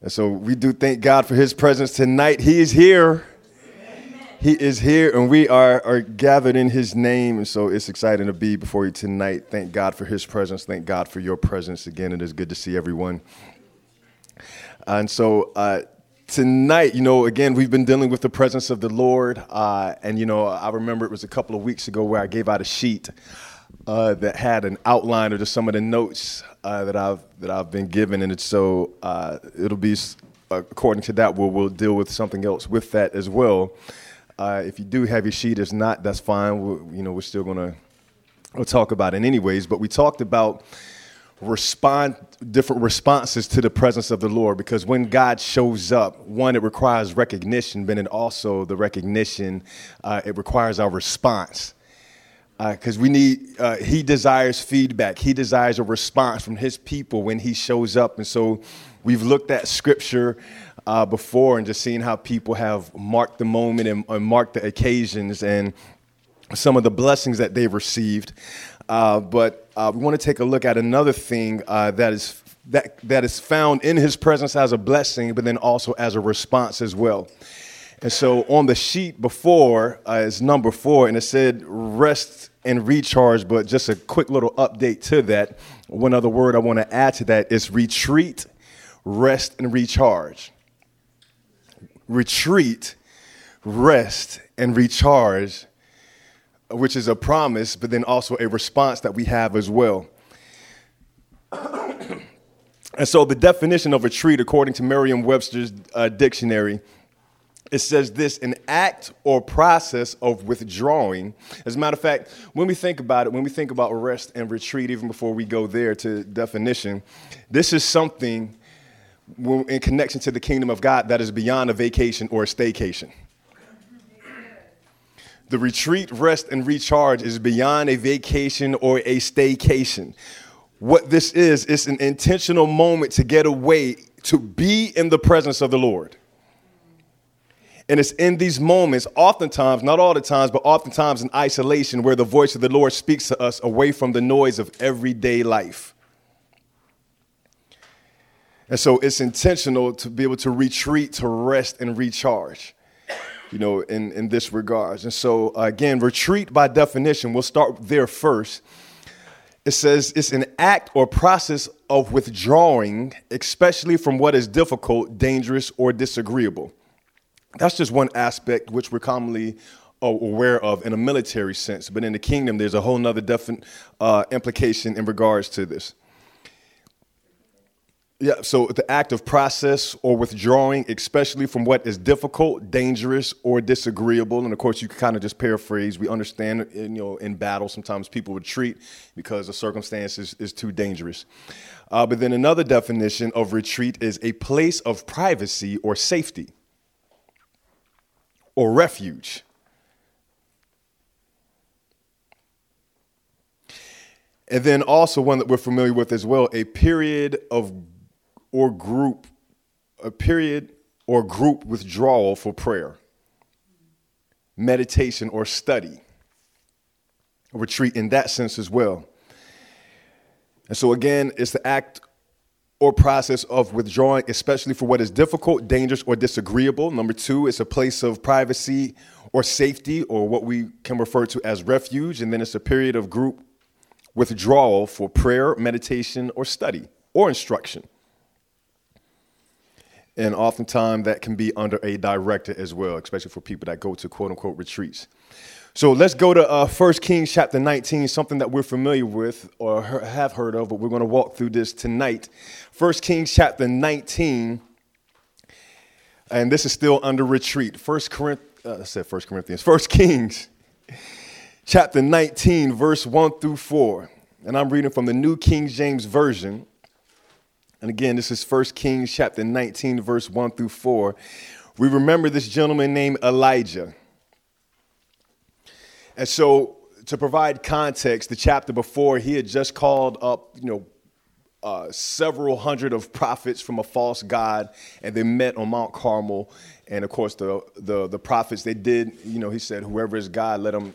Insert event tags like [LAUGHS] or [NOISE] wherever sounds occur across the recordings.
And so we do thank God for his presence tonight. He is here. He is here, and we are, are gathered in his name. And so it's exciting to be before you tonight. Thank God for his presence. Thank God for your presence again. It is good to see everyone. And so uh, tonight, you know, again, we've been dealing with the presence of the Lord. Uh, and, you know, I remember it was a couple of weeks ago where I gave out a sheet uh, that had an outline of just some of the notes uh, that I've that I've been given, and it's so uh, it'll be according to that. We'll we'll deal with something else with that as well. Uh, if you do have your sheet, if not, that's fine. We'll, you know, we're still gonna we'll talk about it anyways. But we talked about respond different responses to the presence of the Lord because when God shows up, one it requires recognition, but then also the recognition uh, it requires our response because uh, we need uh, he desires feedback. He desires a response from his people when he shows up. And so we've looked at scripture uh, before and just seen how people have marked the moment and, and, marked the occasions and some of the blessings that they've received. Uh, but uh, we want to take a look at another thing uh, that is that, that is found in his presence as a blessing but then also as a response as well and so on the sheet before uh, is number four, and it said rest and recharge, but just a quick little update to that. One other word I want to add to that is retreat, rest, and recharge. Retreat, rest, and recharge, which is a promise, but then also a response that we have as well. [COUGHS] and so the definition of retreat, according to Merriam Webster's uh, dictionary, it says this an act or process of withdrawing. As a matter of fact, when we think about it, when we think about rest and retreat, even before we go there to definition, this is something in connection to the kingdom of God that is beyond a vacation or a staycation. The retreat, rest, and recharge is beyond a vacation or a staycation. What this is, it's an intentional moment to get away, to be in the presence of the Lord. And it's in these moments, oftentimes, not all the times, but oftentimes in isolation, where the voice of the Lord speaks to us away from the noise of everyday life. And so it's intentional to be able to retreat, to rest, and recharge, you know, in, in this regards. And so, uh, again, retreat by definition, we'll start there first. It says it's an act or process of withdrawing, especially from what is difficult, dangerous, or disagreeable. That's just one aspect which we're commonly uh, aware of in a military sense. But in the kingdom, there's a whole other definite uh, implication in regards to this. Yeah, so the act of process or withdrawing, especially from what is difficult, dangerous, or disagreeable. And of course, you can kind of just paraphrase. We understand, you know, in battle, sometimes people retreat because the circumstance is, is too dangerous. Uh, but then another definition of retreat is a place of privacy or safety or refuge. And then also one that we're familiar with as well, a period of or group, a period or group withdrawal for prayer, meditation or study, a retreat in that sense as well. And so again, it's the act or process of withdrawing, especially for what is difficult, dangerous, or disagreeable. Number two, it's a place of privacy or safety, or what we can refer to as refuge. And then it's a period of group withdrawal for prayer, meditation, or study, or instruction. And oftentimes that can be under a director as well, especially for people that go to quote unquote retreats. So let's go to uh, 1 Kings chapter 19, something that we're familiar with or have heard of, but we're going to walk through this tonight. 1 Kings chapter 19, and this is still under retreat. 1 Corinthians, uh, I said 1 Corinthians, 1 Kings chapter 19, verse 1 through 4. And I'm reading from the New King James Version. And again, this is 1 Kings chapter 19, verse 1 through 4. We remember this gentleman named Elijah. And so, to provide context, the chapter before, he had just called up, you know, uh, several hundred of prophets from a false god, and they met on Mount Carmel. And of course, the, the, the prophets, they did, you know, he said, whoever is God, let them,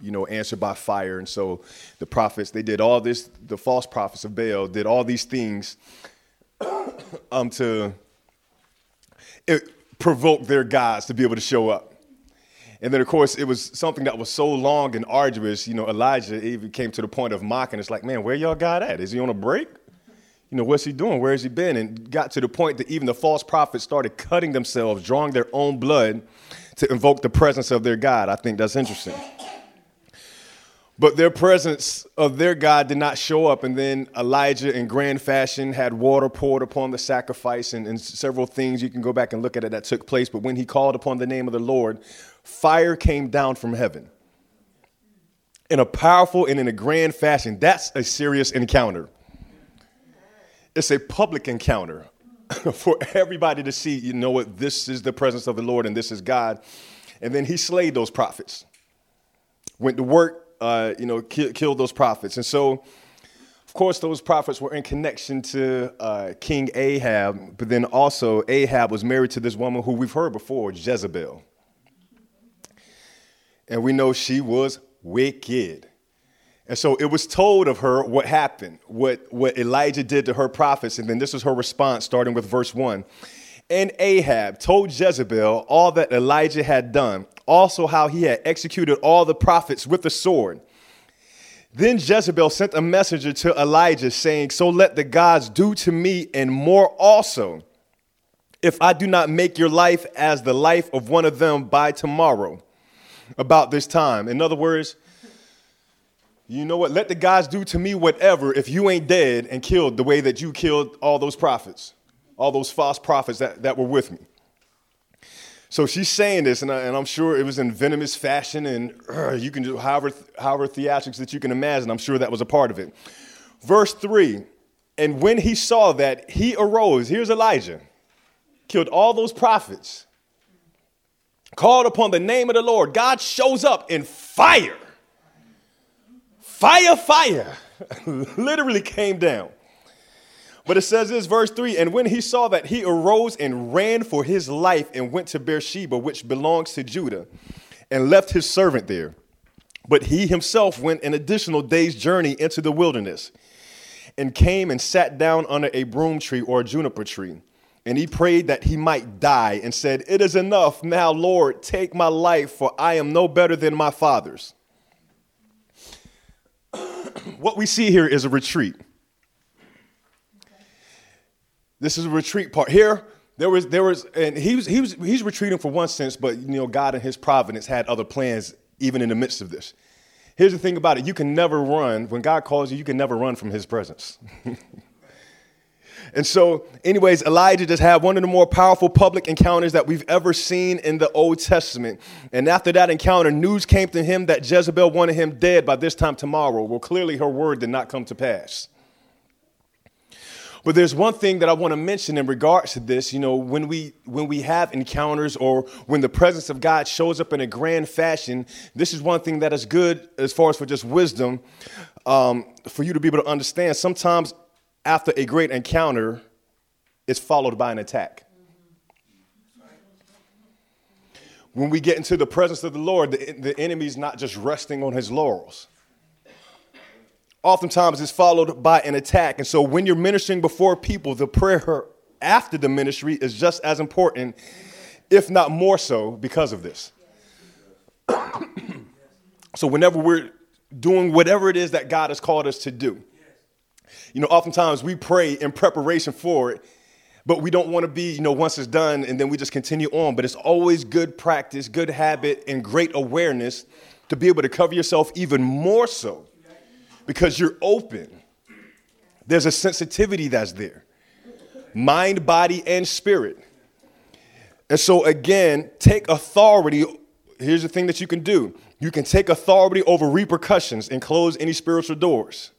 you know, answer by fire. And so the prophets, they did all this, the false prophets of Baal did all these things [COUGHS] um, to it provoked their gods to be able to show up. And then, of course, it was something that was so long and arduous. You know, Elijah even came to the point of mocking. It's like, man, where y'all God at? Is he on a break? You know, what's he doing? Where has he been? And got to the point that even the false prophets started cutting themselves, drawing their own blood to invoke the presence of their God. I think that's interesting. But their presence of their God did not show up. And then Elijah, in grand fashion, had water poured upon the sacrifice and, and, several things. You can go back and look at it that took place. But when he called upon the name of the Lord, fire came down from heaven in a powerful and in a grand fashion. That's a serious encounter. It's a public encounter [LAUGHS] for everybody to see, you know what, this is the presence of the Lord and this is God. And then he slayed those prophets, went to work uh, you know, kill, killed those prophets. And so, of course, those prophets were in connection to uh, King Ahab, but then also Ahab was married to this woman who we've heard before, Jezebel. And we know she was wicked. And so it was told of her what happened, what, what Elijah did to her prophets. And then this is her response, starting with verse 1. And Ahab told Jezebel all that Elijah had done also how he had executed all the prophets with the sword. Then Jezebel sent a messenger to Elijah, saying, So let the gods do to me and more also, if I do not make your life as the life of one of them by tomorrow, about this time. In other words, you know what? Let the guys do to me whatever if you ain't dead and killed the way that you killed all those prophets, all those false prophets that, that were with me. So she's saying this, and, I, am sure it was in venomous fashion, and uh, you can do however, however theatrics that you can imagine. I'm sure that was a part of it. Verse 3 And when he saw that, he arose. Here's Elijah, killed all those prophets, called upon the name of the Lord. God shows up in fire. Fire, fire. [LAUGHS] Literally came down. But it says this, verse 3 And when he saw that, he arose and ran for his life and went to Beersheba, which belongs to Judah, and left his servant there. But he himself went an additional day's journey into the wilderness and came and sat down under a broom tree or a juniper tree. And he prayed that he might die and said, It is enough now, Lord, take my life, for I am no better than my fathers. [CLEARS THROAT] what we see here is a retreat. This is a retreat part. Here, there was, there was, and he was, he was, he's retreating for one sense, but you know, God in His providence had other plans even in the midst of this. Here's the thing about it: you can never run when God calls you. You can never run from His presence. [LAUGHS] and so, anyways, Elijah just had one of the more powerful public encounters that we've ever seen in the Old Testament. And after that encounter, news came to him that Jezebel wanted him dead by this time tomorrow. Well, clearly, her word did not come to pass. But there's one thing that I want to mention in regards to this. You know, when we when we have encounters or when the presence of God shows up in a grand fashion, this is one thing that is good as far as for just wisdom, um, for you to be able to understand. Sometimes after a great encounter, is followed by an attack. When we get into the presence of the Lord, the, the enemy's not just resting on his laurels oftentimes it's followed by an attack. And so when you're ministering before people, the prayer after the ministry is just as important, if not more so, because of this. [CLEARS THROAT] so whenever we're doing whatever it is that God has called us to do, you know, oftentimes we pray in preparation for it, but we don't want to be, you know, once it's done and then we just continue on. But it's always good practice, good habit, and great awareness to be able to cover yourself even more so because you're open. There's a sensitivity that's there mind, body, and spirit. And so, again, take authority. Here's the thing that you can do you can take authority over repercussions and close any spiritual doors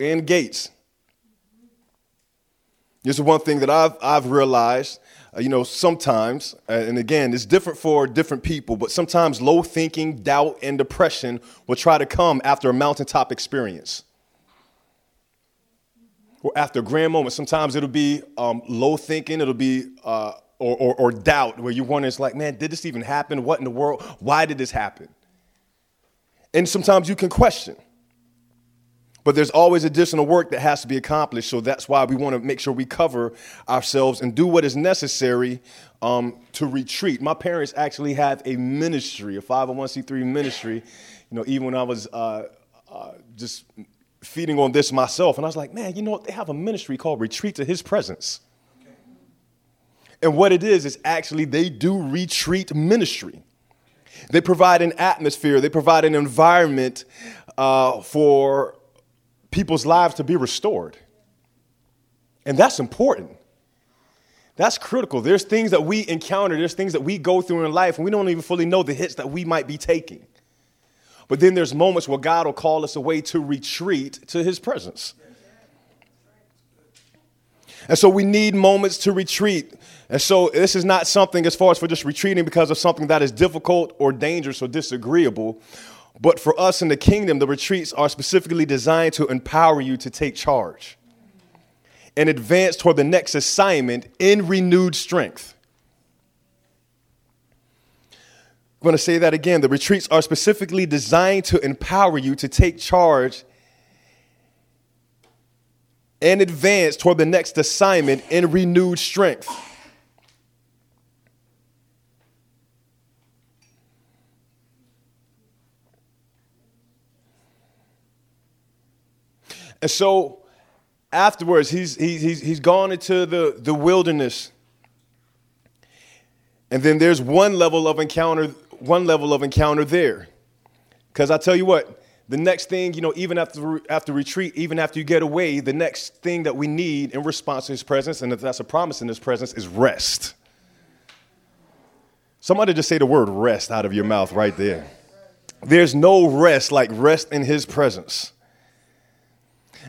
and gates. This is one thing that I've, I've realized uh, you know, sometimes, uh, and again, it's different for different people, but sometimes low thinking, doubt, and depression will try to come after a mountaintop experience. Or after a grand moment, sometimes it'll be um, low thinking, it'll be, uh, or, or, or doubt, where you wonder, it's like, man, did this even happen? What in the world? Why did this happen? And sometimes you can question. But there's always additional work that has to be accomplished. So that's why we want to make sure we cover ourselves and do what is necessary um, to retreat. My parents actually have a ministry, a 501c3 ministry. You know, even when I was uh, uh, just feeding on this myself, and I was like, man, you know what? They have a ministry called Retreat to His Presence. And what it is, is actually they do retreat ministry. They provide an atmosphere, they provide an environment uh, for people's lives to be restored. And that's important. That's critical. There's things that we encounter, there's things that we go through in life, and we don't even fully know the hits that we might be taking. But then there's moments where God will call us away to retreat to his presence. And so we need moments to retreat. And so this is not something as far as for just retreating because of something that is difficult or dangerous or disagreeable. But for us in the kingdom, the retreats are specifically designed to empower you to take charge and advance toward the next assignment in renewed strength. I'm going to say that again. The retreats are specifically designed to empower you to take charge and advance toward the next assignment in renewed strength. And so afterwards, he's, he's, he's gone into the, the wilderness. And then there's one level of encounter, one level of encounter there. Because I tell you what, the next thing, you know, even after, after retreat, even after you get away, the next thing that we need in response to his presence, and that's a promise in his presence, is rest. Somebody just say the word rest out of your mouth right there. There's no rest like rest in his presence.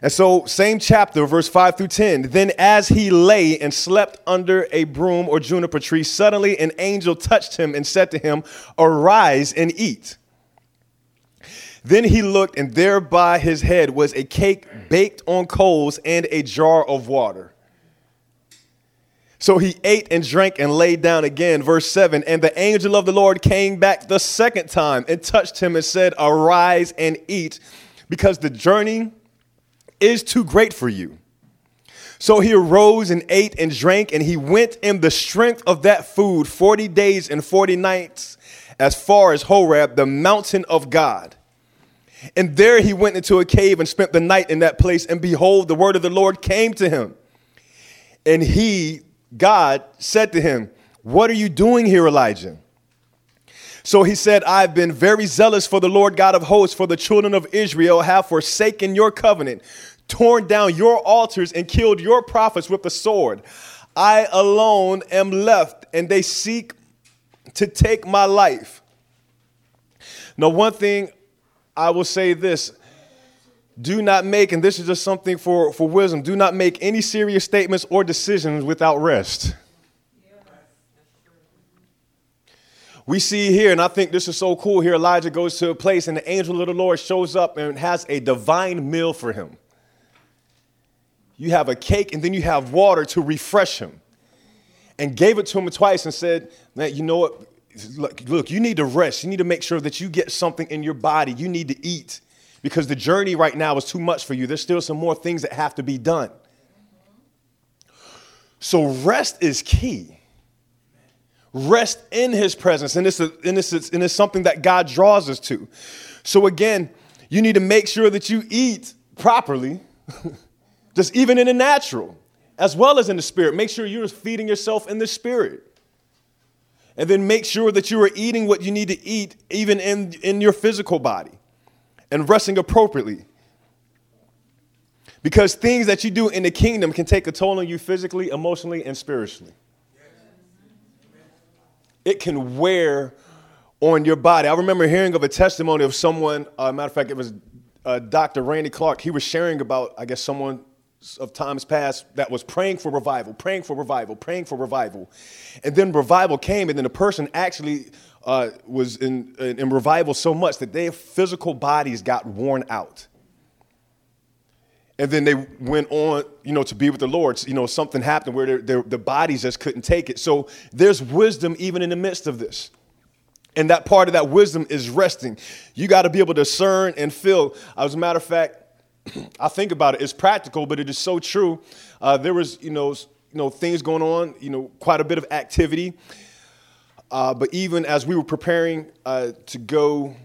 And so, same chapter, verse 5 through 10. Then, as he lay and slept under a broom or juniper tree, suddenly an angel touched him and said to him, Arise and eat. Then he looked, and there by his head was a cake baked on coals and a jar of water. So he ate and drank and laid down again. Verse 7 And the angel of the Lord came back the second time and touched him and said, Arise and eat, because the journey is too great for you. So he arose and ate and drank, and he went in the strength of that food 40 days and 40 nights as far as Horeb, the mountain of God. And there he went into a cave and spent the night in that place. And behold, the word of the Lord came to him. And he, God, said to him, What are you doing here, Elijah? So he said, I've been very zealous for the Lord God of hosts, for the children of Israel have forsaken your covenant torn down your altars and killed your prophets with the sword. I alone am left, and they seek to take my life. Now, one thing I will say this do not make, and this is just something for, for wisdom, do not make any serious statements or decisions without rest. We see here, and I think this is so cool here. Elijah goes to a place, and the angel of the Lord shows up and has a divine meal for him you have a cake, and then you have water to refresh him. And gave it to him twice and said, Man, you know what? Look, look, you need to rest. You need to make sure that you get something in your body. You need to eat because the journey right now is too much for you. There's still some more things that have to be done. So, rest is key. Rest in his presence. And this, is, and, is, and it's something that God draws us to. So, again, you need to make sure that you eat properly. [LAUGHS] just even in the natural, as well as in the spirit. Make sure you're feeding yourself in the spirit. And then make sure that you are eating what you need to eat, even in, in your physical body, and resting appropriately. Because things that you do in the kingdom can take a toll on you physically, emotionally, and spiritually. It can wear on your body. I remember hearing of a testimony of someone, uh, matter of fact, it was uh, Dr. Randy Clark. He was sharing about, I guess, someone of times past that was praying for revival, praying for revival, praying for revival. And then revival came, and then the person actually uh, was in, in revival so much that their physical bodies got worn out. And then they went on, you know, to be with the Lord. You know, something happened where their, their, their bodies just couldn't take it. So there's wisdom even in the midst of this. And that part of that wisdom is resting. You got to be able to discern and feel. As a matter of fact, I think about it, it's practical, but it is so true. Uh, there was, you know, you know, things going on, you know, quite a bit of activity. Uh, but even as we were preparing uh, to go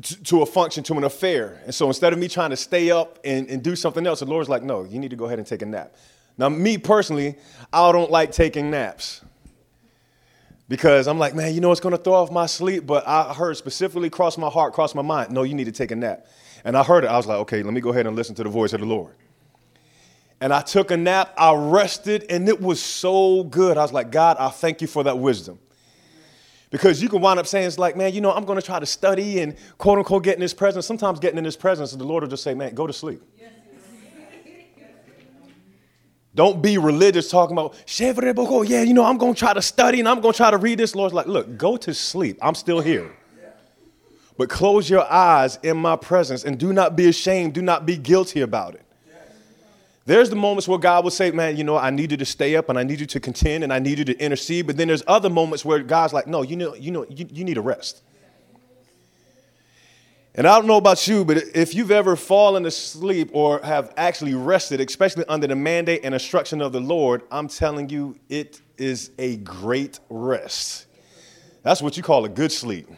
to, to, a function, to an affair, and so instead of me trying to stay up and, and do something else, the Lord's like, no, you need to go ahead and take a nap. Now, me personally, I don't like taking naps because I'm like, man, you know, it's to throw off my sleep. But I heard specifically cross my heart, cross my mind, no, you need to take a nap. And I heard it. I was like, okay, let me go ahead and listen to the voice of the Lord. And I took a nap, I rested, and it was so good. I was like, God, I thank you for that wisdom. Because you can wind up saying, it's like, man, you know, I'm to try to study and quote unquote get in his presence. Sometimes getting in his presence, the Lord will just say, man, go to sleep. Don't be religious talking about, yeah, you know, I'm going to try to study and I'm going to try to read this. Lord's like, look, go to sleep. I'm still here. But close your eyes in my presence and do not be ashamed. Do not be guilty about it. There's the moments where God will say, man, you know, I need you to stay up and I need you to contend and I need you to intercede. But then there's other moments where God's like, no, you know, you know, you, you need a rest. And I don't know about you, but if you've ever fallen asleep or have actually rested, especially under the mandate and instruction of the Lord, I'm telling you, it is a great rest. That's what you call a good sleep.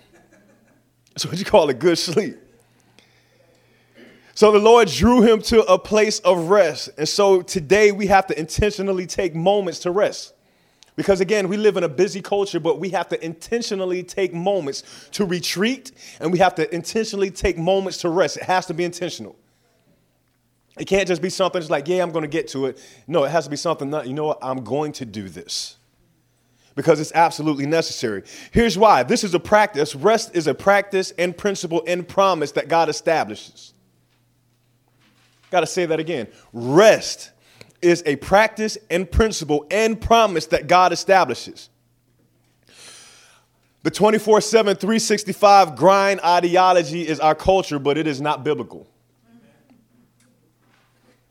That's what you call a good sleep. So the Lord drew him to a place of rest. And so today we have to intentionally take moments to rest. Because again, we live in a busy culture, but we have to intentionally take moments to retreat and we have to intentionally take moments to rest. It has to be intentional. It can't just be something that's like, yeah, I'm going to get to it. No, it has to be something that, you know what, I'm going to do this because it's absolutely necessary. Here's why this is a practice. Rest is a practice and principle and promise that God establishes. Got to say that again. Rest is a practice and principle and promise that God establishes. The 24 7, 365 grind ideology is our culture, but it is not biblical.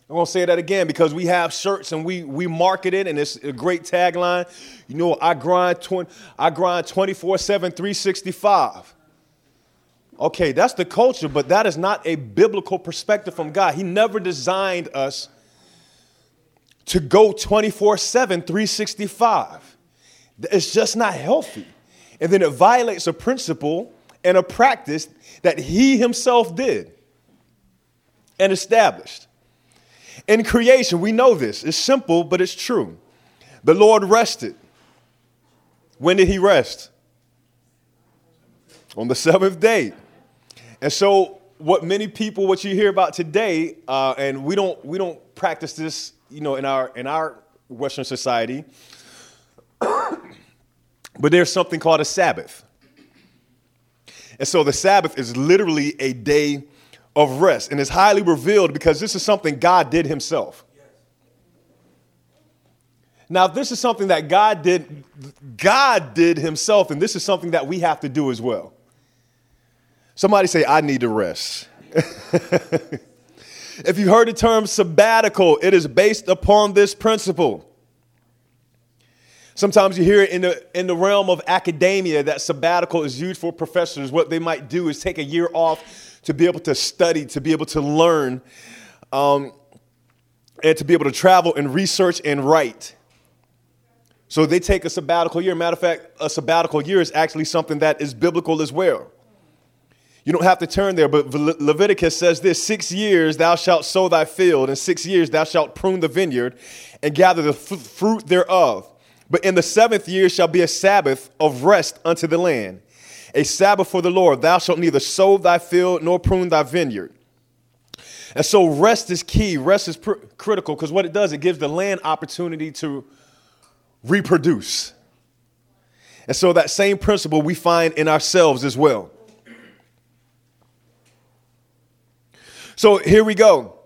I'm to say that again because we have shirts and we, we market it and it's a great tagline. You know, I grind, 20, I grind 24 7, 365. Okay, that's the culture, but that is not a biblical perspective from God. He never designed us to go 24 7, 365. It's just not healthy. And then it violates a principle and a practice that he himself did and established. In creation, we know this. It's simple, but it's true. The Lord rested. When did he rest? On the seventh day. And so, what many people, what you hear about today, uh, and we don't, we don't practice this you know, in our in our Western society. [COUGHS] but there's something called a Sabbath. And so the Sabbath is literally a day of rest. And it's highly revealed because this is something God did himself. Now, this is something that God did, God did himself, and this is something that we have to do as well. Somebody say, I need to rest. [LAUGHS] If you heard the term sabbatical, it is based upon this principle. Sometimes you hear it in the, in the realm of academia that sabbatical is used for professors. What they might do is take a year off to be able to study, to be able to learn, um, and to be able to travel and research and write. So they take a sabbatical year. Matter of fact, a sabbatical year is actually something that is biblical as well. You don't have to turn there, but Leviticus says this Six years thou shalt sow thy field, and six years thou shalt prune the vineyard and gather the f- fruit thereof. But in the seventh year shall be a Sabbath of rest unto the land, a Sabbath for the Lord. Thou shalt neither sow thy field nor prune thy vineyard. And so rest is key. Rest is pr- critical because what it does, it gives the land opportunity to reproduce. And so that same principle we find in ourselves as well. So here we go.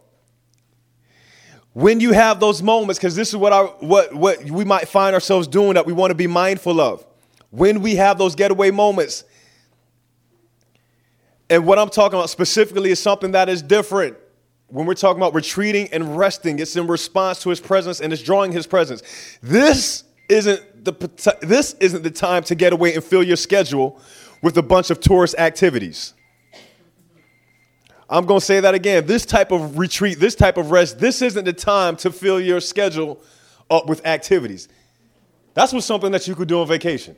When you have those moments, because this is what our what what we might find ourselves doing that we want to be mindful of. When we have those getaway moments, and what I'm talking about specifically is something that is different. When we're talking about retreating and resting, it's in response to his presence and it's drawing his presence. This isn't the this isn't the time to get away and fill your schedule with a bunch of tourist activities. I'm going to say that again. This type of retreat, this type of rest, this isn't the time to fill your schedule up with activities. That's what something that you could do on vacation.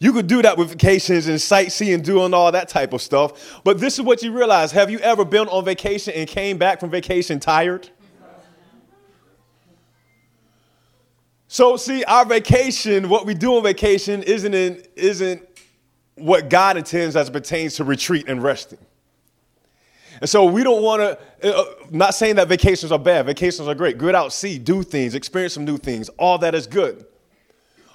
You could do that with vacations and sightseeing, doing all that type of stuff. But this is what you realize. Have you ever been on vacation and came back from vacation tired? So see, our vacation, what we do on vacation isn't in, isn't what God intends as pertains to retreat and resting. And so we don't want to, uh, not saying that vacations are bad. Vacations are great. Get out, see, do things, experience some new things. All that is good.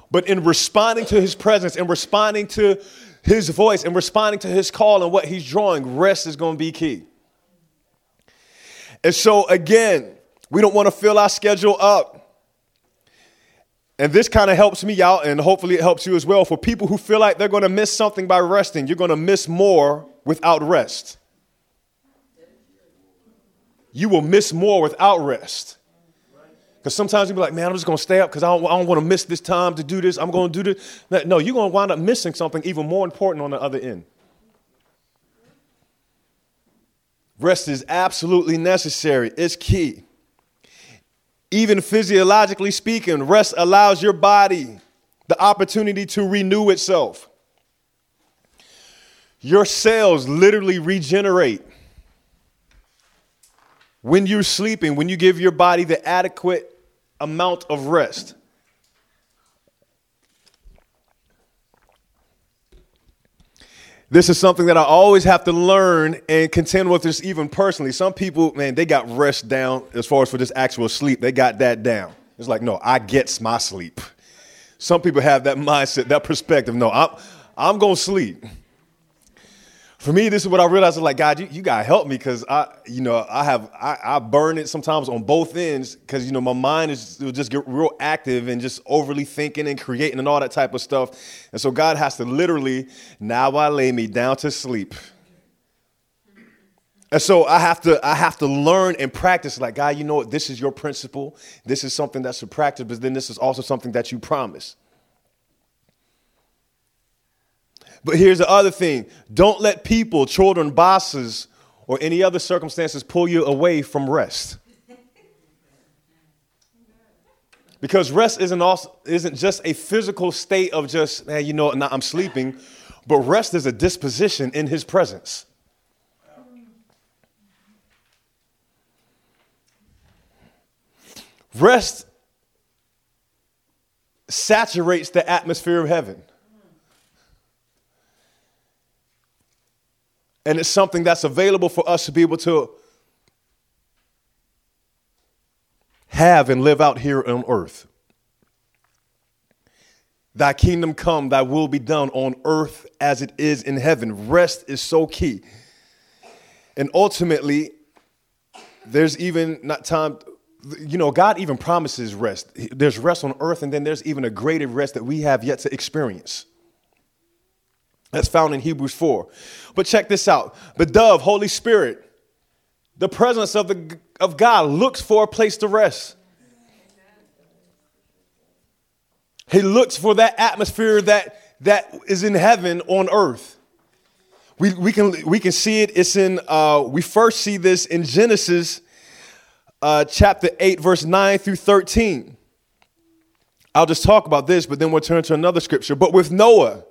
But in responding to his presence in responding to his voice in responding to his call and what he's drawing, rest is going to be key. And so again, we don't want to fill our schedule up. And this kind of helps me out, and hopefully it helps you as well. For people who feel like they're going to miss something by resting, you're going to miss more without rest. You will miss more without rest. Because sometimes you'll be like, man, I'm just going to stay up because I don't, don't want to miss this time to do this. I'm going to do this. No, you're going to wind up missing something even more important on the other end. Rest is absolutely necessary, it's key. Even physiologically speaking, rest allows your body the opportunity to renew itself. Your cells literally regenerate. When you're sleeping, when you give your body the adequate amount of rest. This is something that I always have to learn and contend with this even personally. Some people, man, they got rest down as far as for this actual sleep. They got that down. It's like, no, I get my sleep. Some people have that [LAUGHS] mindset, that perspective. No, I'm, I'm going to sleep for me, this is what I realized. Like, God, you, you gotta help me because I, you know, I have I, I burn it sometimes on both ends because you know my mind is will just get real active and just overly thinking and creating and all that type of stuff. And so God has to literally now I lay me down to sleep. And so I have to I have to learn and practice. Like, God, you know what? This is your principle. This is something that's a practice, but then this is also something that you promise. But here's the other thing don't let people, children, bosses, or any other circumstances pull you away from rest. Because rest isn't, also, isn't just a physical state of just, man, you know, I'm sleeping, but rest is a disposition in his presence. Rest saturates the atmosphere of heaven. And it's something that's available for us to be able to have and live out here on earth. Thy kingdom come, thy will be done on earth as it is in heaven. Rest is so key. And ultimately, there's even not time, you know, God even promises rest. There's rest on earth, and then there's even a greater rest that we have yet to experience. That's found in Hebrews 4. But check this out the dove, Holy Spirit, the presence of, the, of God looks for a place to rest. He looks for that atmosphere that, that is in heaven on earth. We, we, can, we can see it. It's in, uh, we first see this in Genesis uh, chapter 8, verse 9 through 13. I'll just talk about this, but then we'll turn to another scripture. But with Noah,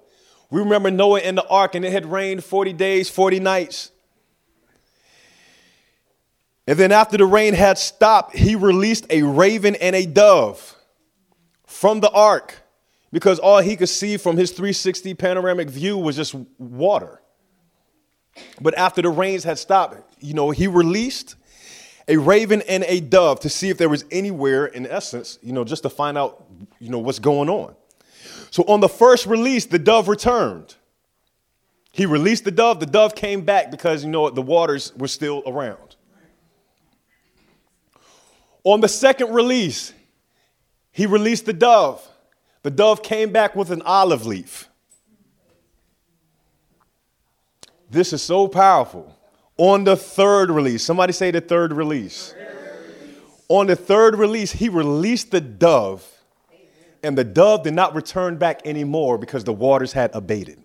we remember Noah in the ark and it had rained 40 days, 40 nights. And then after the rain had stopped, he released a raven and a dove from the ark because all he could see from his 360 panoramic view was just water. But after the rains had stopped, you know, he released a raven and a dove to see if there was anywhere, in essence, you know, just to find out, you know, what's going on. So on the first release, the dove returned. He released the dove, the dove came back because you know what, the waters were still around. On the second release, he released the dove. The dove came back with an olive leaf. This is so powerful. On the third release, somebody say the third release. On the third release, he released the dove and the dove did not return back anymore because the waters had abated.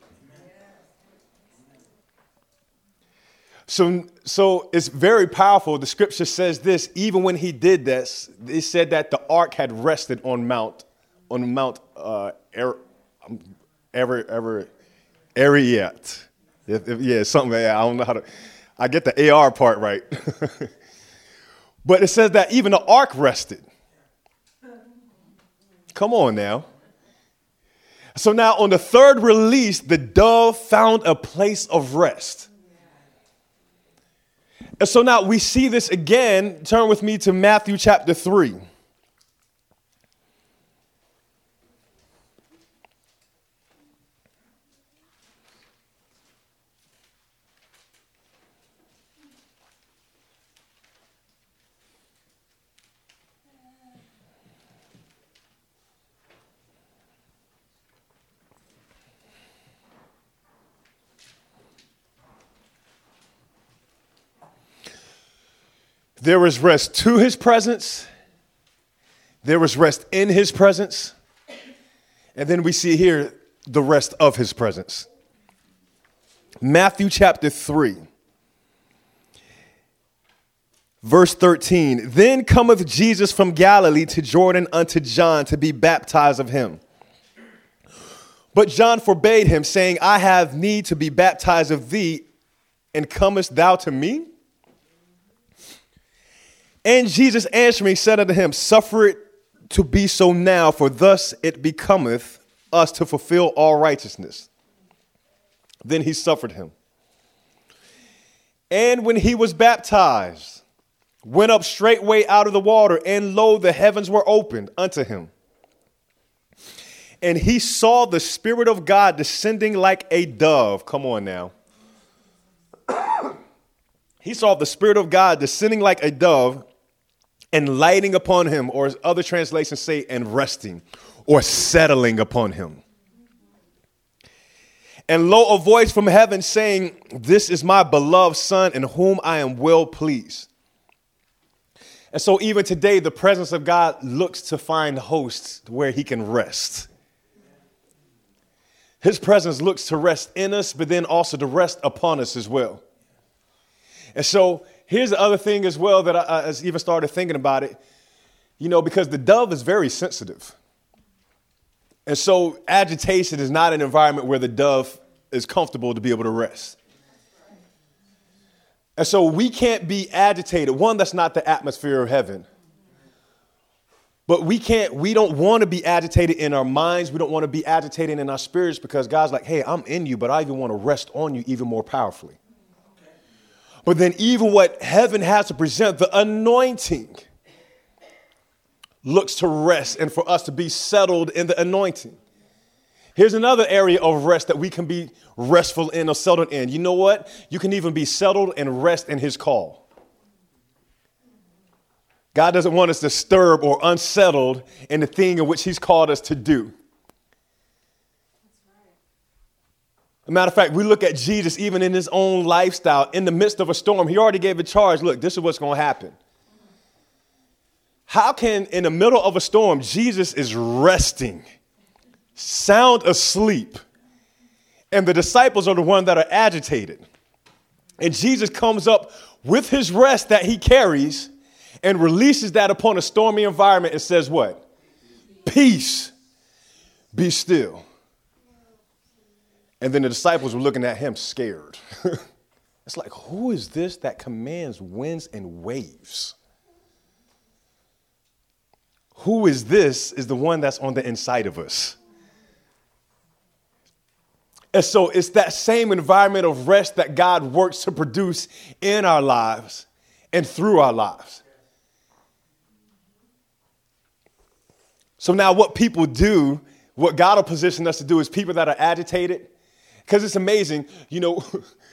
So, so it's very powerful. The scripture says this, even when he did this, it said that the ark had rested on Mount, on Mount uh, er, ever, ever, Ariat. If, if, yeah, something, I don't know how to, I get the AR part right. [LAUGHS] but it says that even the ark rested. Come on now. So now on the third release, the dove found a place of rest. And so now we see this again. Turn with me to Matthew chapter 3. There was rest to his presence, there was rest in his presence, and then we see here the rest of his presence. Matthew chapter 3. Verse 13 Then cometh Jesus from Galilee to Jordan unto John to be baptized of him. But John forbade him, saying, I have need to be baptized of thee, and comest thou to me? And Jesus answering said unto him, Suffer it to be so now, for thus it becometh us to fulfill all righteousness. Then he suffered him. And when he was baptized, went up straightway out of the water, and lo, the heavens were opened unto him. And he saw the Spirit of God descending like a dove. Come on now. [COUGHS] he saw the Spirit of God descending like a dove and lighting upon him, or as other translations say, and resting, or settling upon him. And lo, a voice from heaven saying, This is my beloved Son, in whom I am well pleased. And so, even today, the presence of God looks to find hosts where he can rest. His presence looks to rest in us, but then also to rest upon us as well. And so, Here's the other thing as well that I, I even started thinking about it, you know, because the dove is very sensitive. And so agitation is not an environment where the dove is comfortable to be able to rest. And so we can't be agitated. One, that's not the atmosphere of heaven. But we can't, we don't want to be agitated in our minds. We don't want to be agitated in our spirits because God's like, hey, I'm in you, but I even want to rest on you even more powerfully. But then, even what heaven has to present, the anointing, looks to rest and for us to be settled in the anointing. Here's another area of rest that we can be restful in or settled in. You know what? You can even be settled and rest in His call. God doesn't want us disturbed or unsettled in the thing in which He's called us to do. A matter of fact, we look at Jesus even in his own lifestyle, in the midst of a storm. He already gave a charge look, this is what's going to happen. How can, in the middle of a storm, Jesus is resting, sound asleep, and the disciples are the ones that are agitated? And Jesus comes up with his rest that he carries and releases that upon a stormy environment and says, What? Peace, be still. And then the disciples were looking at him scared. [LAUGHS] it's like, who is this that commands winds and waves? Who is this is the one that's on the inside of us. And so it's that same environment of rest that God works to produce in our lives and through our lives. So now, what people do, what God will position us to do, is people that are agitated, because it's amazing, you know,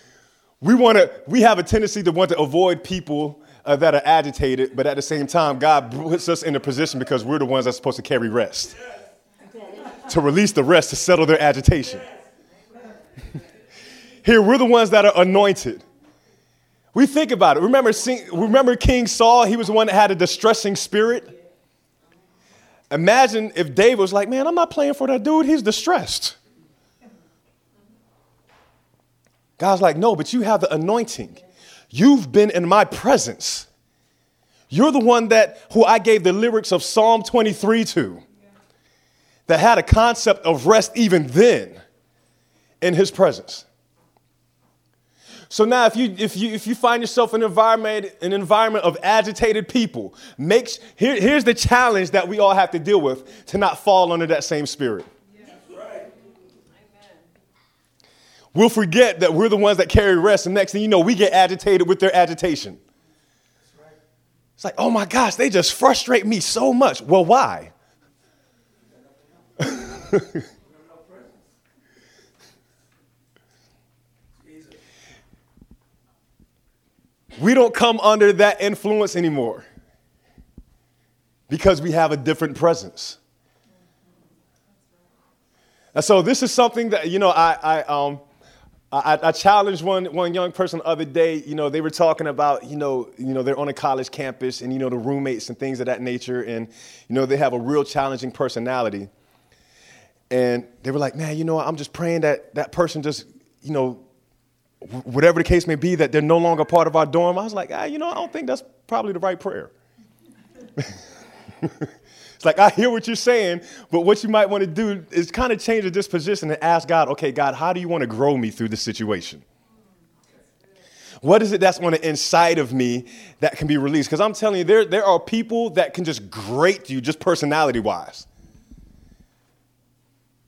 [LAUGHS] we want to, we have a tendency to want to avoid people uh, that are agitated, but at the same time, God puts us in a position because we're the ones that's supposed to carry rest, to release the rest, to settle their agitation. [LAUGHS] Here, we're the ones that are anointed. We think about it. Remember, remember King Saul? He was the one that had a distressing spirit. Imagine if David was like, man, I'm not playing for that dude. He's distressed. God's like, no, but you have the anointing. You've been in my presence. You're the one that who I gave the lyrics of Psalm 23 to that had a concept of rest even then in his presence. So now if you if you if you find yourself in an environment an environment of agitated people, makes here, here's the challenge that we all have to deal with to not fall under that same spirit. We'll forget that we're the ones that carry rest, and next thing you know, we get agitated with their agitation. It's like, oh my gosh, they just frustrate me so much. Well, why? [LAUGHS] we don't come under that influence anymore because we have a different presence. And so this is something that, you know, I, I, um, I, I, challenged one, one young person the other day. You know, they were talking about, you know, you know, they're on a college campus and, you know, the roommates and things of that nature. And, you know, they have a real challenging personality. And they were like, man, you know, I'm just praying that that person just, you know, whatever the case may be, that they're no longer part of our dorm. I was like, ah, you know, I don't think that's probably the right prayer. [LAUGHS] like, I hear what you're saying, but what you might want to do is kind of change the disposition and ask God, okay, God, how do you want to grow me through this situation? What is it that's on the inside of me that can be released? Because I'm telling you, there, there are people that can just grate you just personality wise.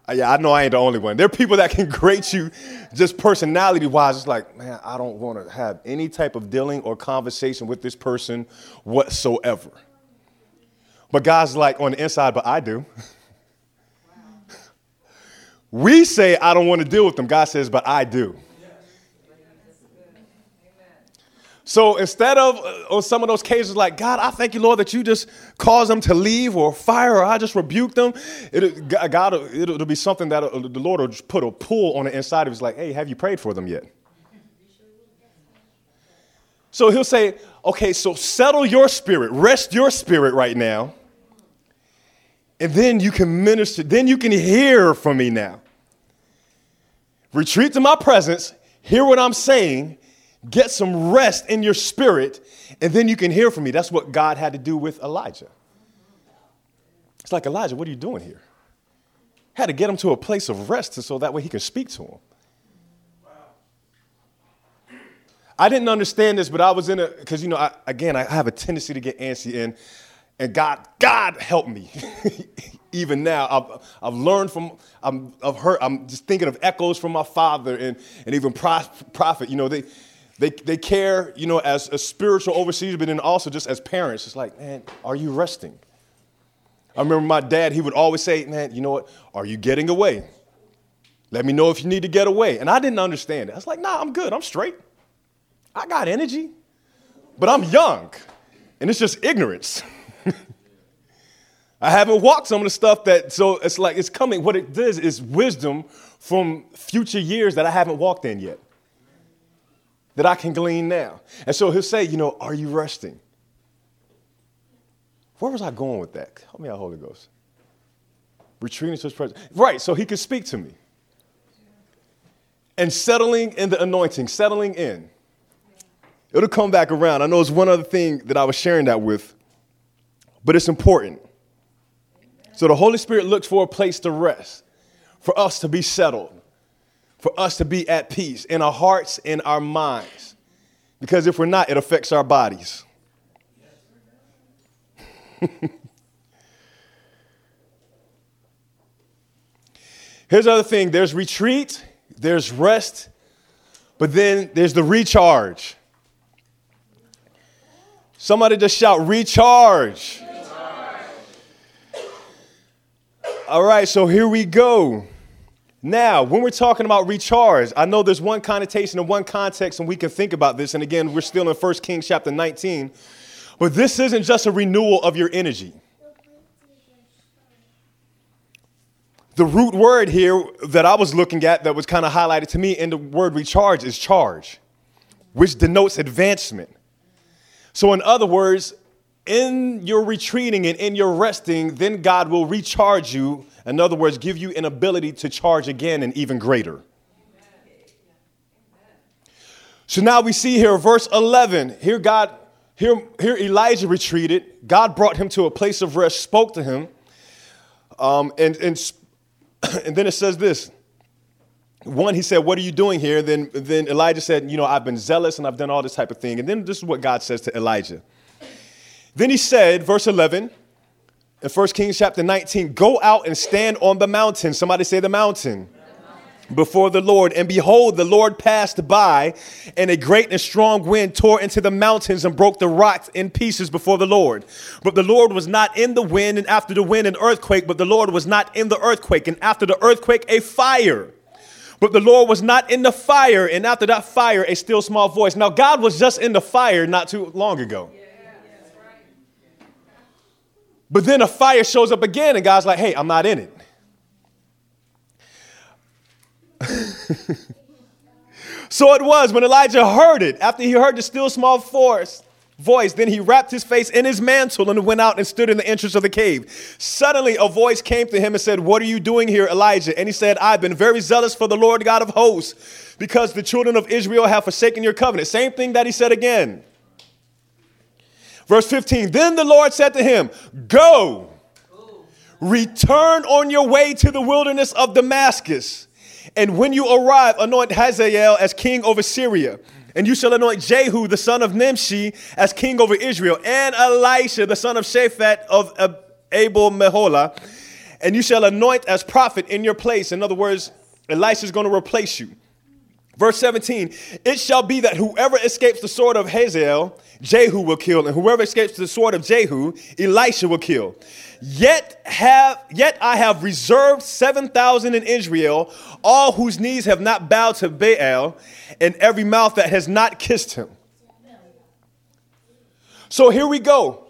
Uh, yeah, I know I ain't the only one. There are people that can [LAUGHS] grate you just personality wise. It's like, man, I don't want to have any type of dealing or conversation with this person whatsoever. But God's like on the inside, but I do. [LAUGHS] we say, I don't want to deal with them. God says, but I do. So instead of uh, on some of those cases, like God, I thank you, Lord, that you just cause them to leave or fire, or I just rebuke them. It, God, it'll, it'll be something that uh, the Lord will just put a pull on the inside of us, like, hey, have you prayed for them yet? So he'll say, okay, so settle your spirit, rest your spirit right now, and then you can minister, then you can hear from me now. Retreat to my presence, hear what I'm saying, Get some rest in your spirit, and then you can hear from me. That's what God had to do with Elijah. It's like, Elijah, what are you doing here? Had to get him to a place of rest so that way he could speak to him. Wow. I didn't understand this, but I was in a, because, you know, I, again, I have a tendency to get antsy, and, and God, God help me. [LAUGHS] Even now, I've, I've learned from, I'm, I've heard, I'm just thinking of echoes from my father and, and even prophet, you know, they, they, they care, you know, as, as spiritual overseers, but then also just as parents. It's like, man, are you resting? I remember my dad, he would always say, man, you know what? Are you getting away? Let me know if you need to get away. And I didn't understand it. I was like, nah, I'm good. I'm straight. I got energy, but I'm young. And it's just ignorance. [LAUGHS] I haven't walked some of the stuff that, so it's like it's coming. What it does is wisdom from future years that I haven't walked in yet that I can glean now. And so he'll say, you know, are you resting? Where was I going with that? Help me out, Holy Ghost. Retreating to his presence. Right, so he could speak to me. And settling in the anointing, settling in. It'll come back around. I know it's one other thing that I was sharing that with, but it's important. So the Holy Spirit looks for a place to rest, for us to be settled for us to be at peace in our hearts, in our minds. Because if we're not, it affects our bodies. [LAUGHS] Here's the other thing there's retreat, there's rest, but then there's the recharge. Somebody just shout, recharge. All right, so here we go. Now, when we're talking about recharge, I know there's one connotation and one context, and we can think about this. And again, we're still in 1 Kings chapter 19. But this isn't just a renewal of your energy. The root word here that I was looking at that was kind of highlighted to me in the word recharge is charge, which denotes advancement. So, in other words, in your retreating and in your resting, then God will recharge you in other words, give you an ability to charge again and even greater. So now we see here, verse 11. Here, God, here, here Elijah retreated. God brought him to a place of rest, spoke to him. Um, and, and, [CLEARS THROAT] and then it says this. One, he said, What are you doing here? Then, then Elijah said, You know, I've been zealous and I've done all this type of thing. And then this is what God says to Elijah. Then he said, verse 11, in 1 Kings chapter 19, Go out and stand on the mountain. Somebody say the mountain before the Lord. And behold, the Lord passed by, and a great and strong wind tore into the mountains and broke the rocks in pieces before the Lord. But the Lord was not in the wind, and after the wind, an earthquake. But the Lord was not in the earthquake, and after the earthquake, a fire. But the Lord was not in the fire, and after that fire, a still small voice. Now, God was just in the fire not too long ago. But then a fire shows up again, and God's like, hey, I'm not in it. [LAUGHS] so it was when Elijah heard it, after he heard the still small force, voice, then he wrapped his face in his mantle and went out and stood in the entrance of the cave. Suddenly a voice came to him and said, What are you doing here, Elijah? And he said, I've been very zealous for the Lord God of hosts, because the children of Israel have forsaken your covenant. Same thing that he said again. Verse 15 Then the Lord said to him, Go, return on your way to the wilderness of Damascus. And when you arrive, anoint Hazael as king over Syria. And you shall anoint Jehu, the son of Nimshi, as king over Israel, and Elisha, the son of Shaphat of Abel Meholah. And you shall anoint as prophet in your place. In other words, Elisha is going to replace you. Verse 17, it shall be that whoever escapes the sword of Hazael, Jehu will kill, and whoever escapes the sword of Jehu, Elisha will kill. Yet have yet I have reserved 7,000 in Israel, all whose knees have not bowed to Baal, and every mouth that has not kissed him. So here we go.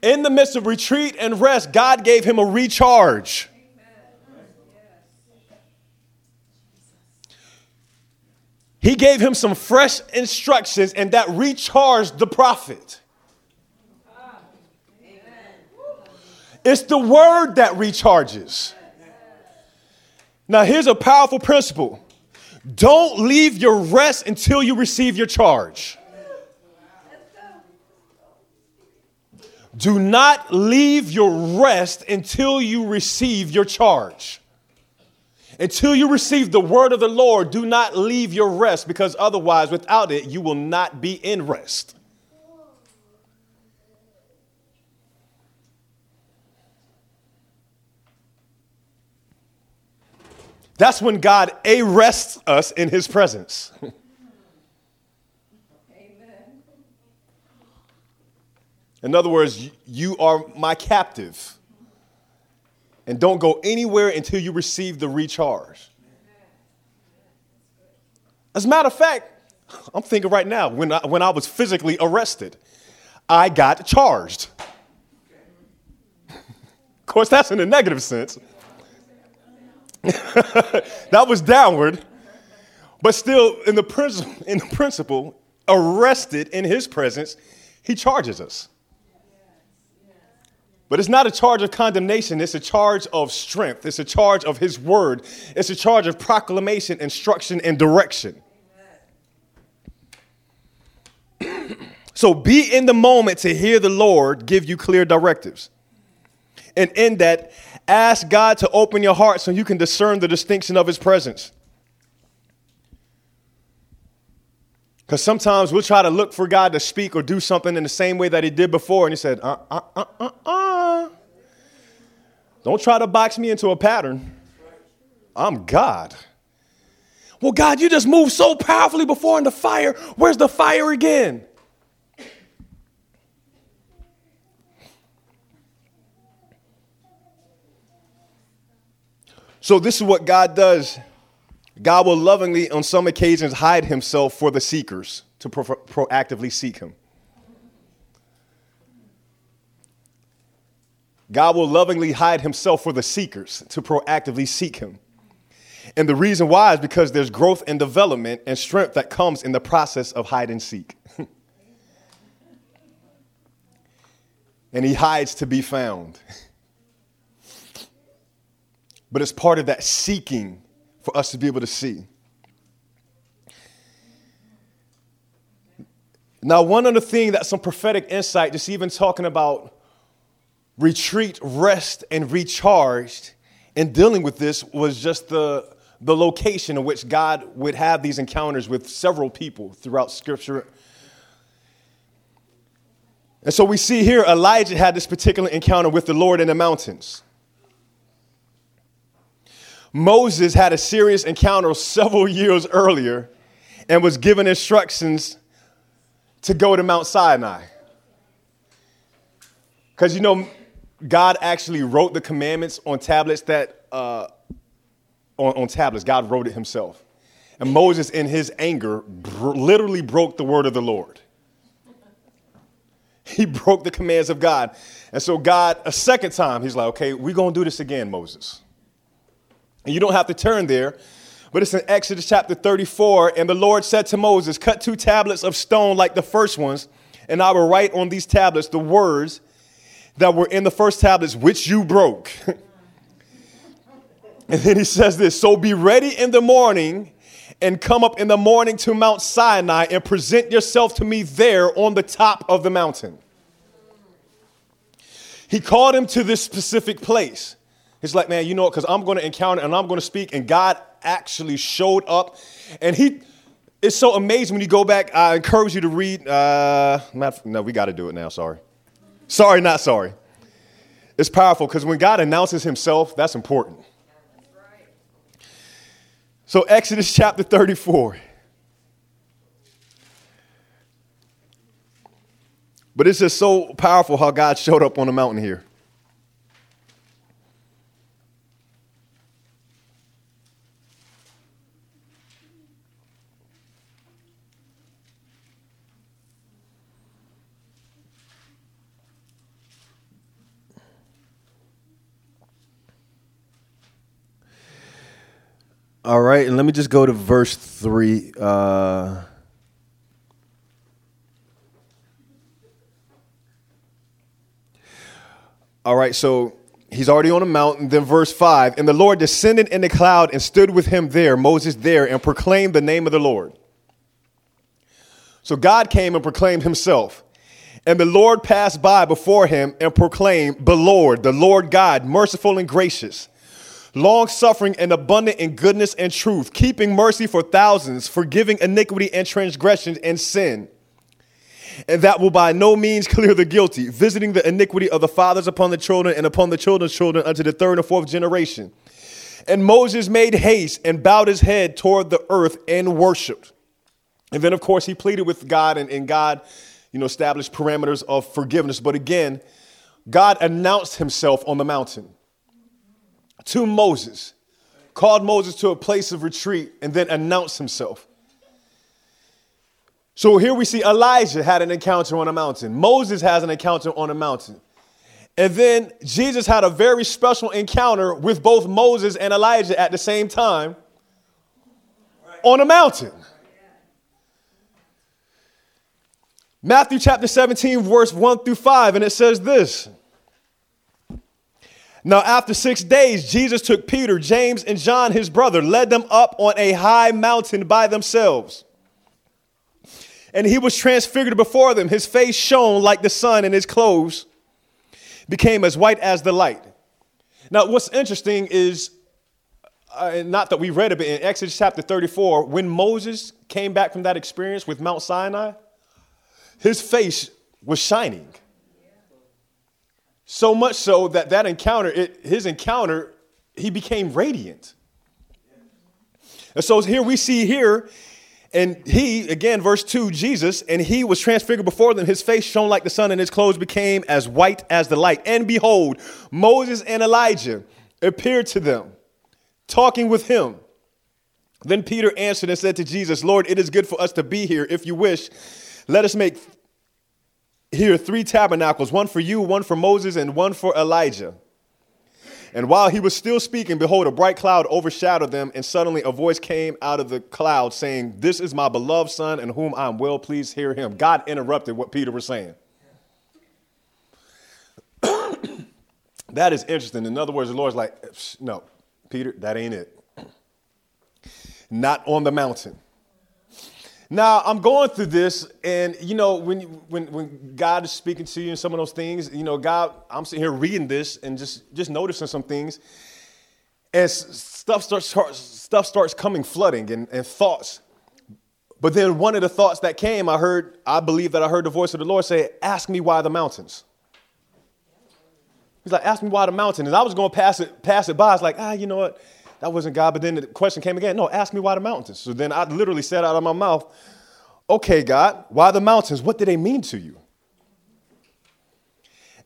In the midst of retreat and rest, God gave him a recharge. He gave him some fresh instructions, and that recharged the prophet. It's the word that recharges. Now, here's a powerful principle don't leave your rest until you receive your charge. Do not leave your rest until you receive your charge. Until you receive the word of the Lord, do not leave your rest because otherwise, without it, you will not be in rest. That's when God arrests us in his presence. [LAUGHS] Amen. In other words, you are my captive. And don't go anywhere until you receive the recharge. As a matter of fact, I'm thinking right now, when I, when I was physically arrested, I got charged. [LAUGHS] of course, that's in a negative sense. [LAUGHS] that was downward, but still, in the, [LAUGHS] in the principle, arrested in his presence, he charges us. But it's not a charge of condemnation, it's a charge of strength. It's a charge of his word. It's a charge of proclamation, instruction, and direction. [CLEARS THROAT] so be in the moment to hear the Lord give you clear directives. And in that, ask God to open your heart so you can discern the distinction of his presence. Because sometimes we'll try to look for God to speak or do something in the same way that he did before. And he said, uh, uh, uh, uh, uh. Don't try to box me into a pattern. I'm God. Well, God, you just moved so powerfully before in the fire. Where's the fire again? So, this is what God does. God will lovingly, on some occasions, hide himself for the seekers to pro- proactively seek him. God will lovingly hide himself for the seekers to proactively seek him. And the reason why is because there's growth and development and strength that comes in the process of hide and seek. [LAUGHS] and he hides to be found. [LAUGHS] but it's part of that seeking for us to be able to see. Now, one other thing that some prophetic insight, just even talking about retreat, rest, and recharged, and dealing with this was just the, the location in which God would have these encounters with several people throughout Scripture. And so we see here Elijah had this particular encounter with the Lord in the mountains. Moses had a serious encounter several years earlier and was given instructions to go to Mount Sinai. Because you know, God actually wrote the commandments on tablets that, uh, on, on tablets, God wrote it himself. And Moses, in his anger, br- literally broke the word of the Lord. [LAUGHS] He broke the commands of God. And so, God, a second time, he's like, okay, we're going to do this again, Moses. And you don't have to turn there, but it's in Exodus chapter 34. And the Lord said to Moses, Cut two tablets of stone like the first ones, and I will write on these tablets the words that were in the first tablets, which you broke. [LAUGHS] and then he says this So be ready in the morning and come up in the morning to Mount Sinai and present yourself to me there on the top of the mountain. He called him to this specific place. He's like, man, you know what? Because I'm going to encounter and I'm going to speak. And God actually showed up. And he, it's so amazing when you go back. I encourage you to read. Uh, not, no, we got to do it now. Sorry. Sorry, not sorry. It's powerful because when God announces himself, that's important. So, Exodus chapter 34. But it's just so powerful how God showed up on the mountain here. All right, and let me just go to verse 3. Uh, all right, so he's already on a mountain. Then, verse 5 And the Lord descended in the cloud and stood with him there, Moses there, and proclaimed the name of the Lord. So God came and proclaimed himself. And the Lord passed by before him and proclaimed, The Lord, the Lord God, merciful and gracious long suffering and abundant in goodness and truth, keeping mercy for thousands, forgiving iniquity and transgression and sin. And that will by no means clear the guilty, visiting the iniquity of the fathers upon the children and upon the children's children unto the third and fourth generation. And Moses made haste and bowed his head toward the earth and worshiped. And then, of course, he pleaded with God, and, and God, you know, established parameters of forgiveness. But again, God announced himself on the mountain to Moses, called Moses to a place of retreat, and then announced himself. So here we see Elijah had an encounter on a mountain. Moses has an encounter on a mountain. And then Jesus had a very special encounter with both Moses and Elijah at the same time on a mountain. Matthew chapter 17, verse 1 through 5, and it says this now, after six days, Jesus took Peter, James, and John, his brother, led them up on a high mountain by themselves. And he was transfigured before them. His face shone like the sun, and his clothes became as white as the light. Now, what's interesting is, uh, not that we read it, but in Exodus chapter 34, when Moses came back from that experience with Mount Sinai, his face was shining. So much so that that encounter, it, his encounter, he became radiant. And so here we see here, and he, again, verse 2, Jesus, and he was transfigured before them. His face shone like the sun, and his clothes became as white as the light. And behold, Moses and Elijah appeared to them, talking with him. Then Peter answered and said to Jesus, Lord, it is good for us to be here. If you wish, let us make here are three tabernacles one for you, one for Moses, and one for Elijah. And while he was still speaking, behold, a bright cloud overshadowed them, and suddenly a voice came out of the cloud saying, This is my beloved son, in whom I am well pleased. Hear him. God interrupted what Peter was saying. [COUGHS] that is interesting. In other words, the Lord's like, No, Peter, that ain't it. Not on the mountain. Now I'm going through this, and you know, when when when God is speaking to you and some of those things, you know, God, I'm sitting here reading this and just just noticing some things. As stuff starts stuff starts coming flooding and, and thoughts. But then one of the thoughts that came, I heard, I believe that I heard the voice of the Lord say, Ask me why the mountains. He's like, Ask me why the mountains. And I was going to pass it, pass it by. I was like, ah, you know what? That wasn't God. But then the question came again. No, ask me why the mountains. So then I literally said out of my mouth, okay, God, why the mountains? What do they mean to you?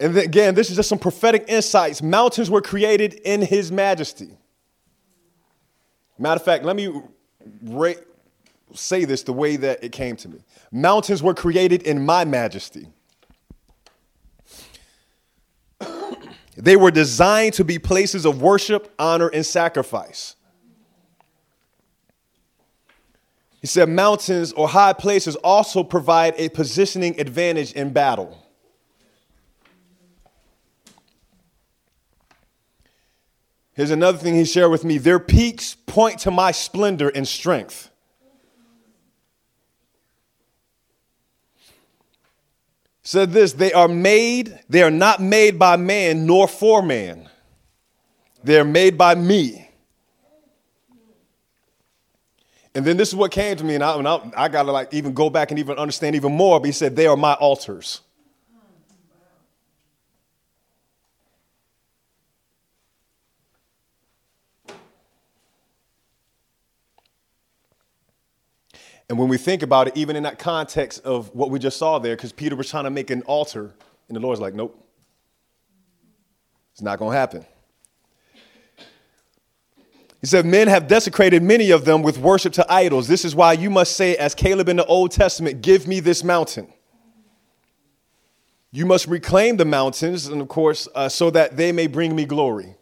And then, again, this is just some prophetic insights. Mountains were created in his majesty. Matter of fact, let me ra- say this the way that it came to me. Mountains were created in my majesty. They were designed to be places of worship, honor, and sacrifice. He said mountains or high places also provide a positioning advantage in battle. Here's another thing he shared with me their peaks point to my splendor and strength. Said this they are made, they are not made by man nor for man. They're made by me. And then this is what came to me, and I, and I, I got to like even go back and even understand even more. But he said, They are my altars. And when we think about it, even in that context of what we just saw there, because Peter was trying to make an altar, and the Lord's like, nope, it's not going to happen. He said, Men have desecrated many of them with worship to idols. This is why you must say, as Caleb in the Old Testament, give me this mountain. You must reclaim the mountains, and of course, uh, so that they may bring me glory.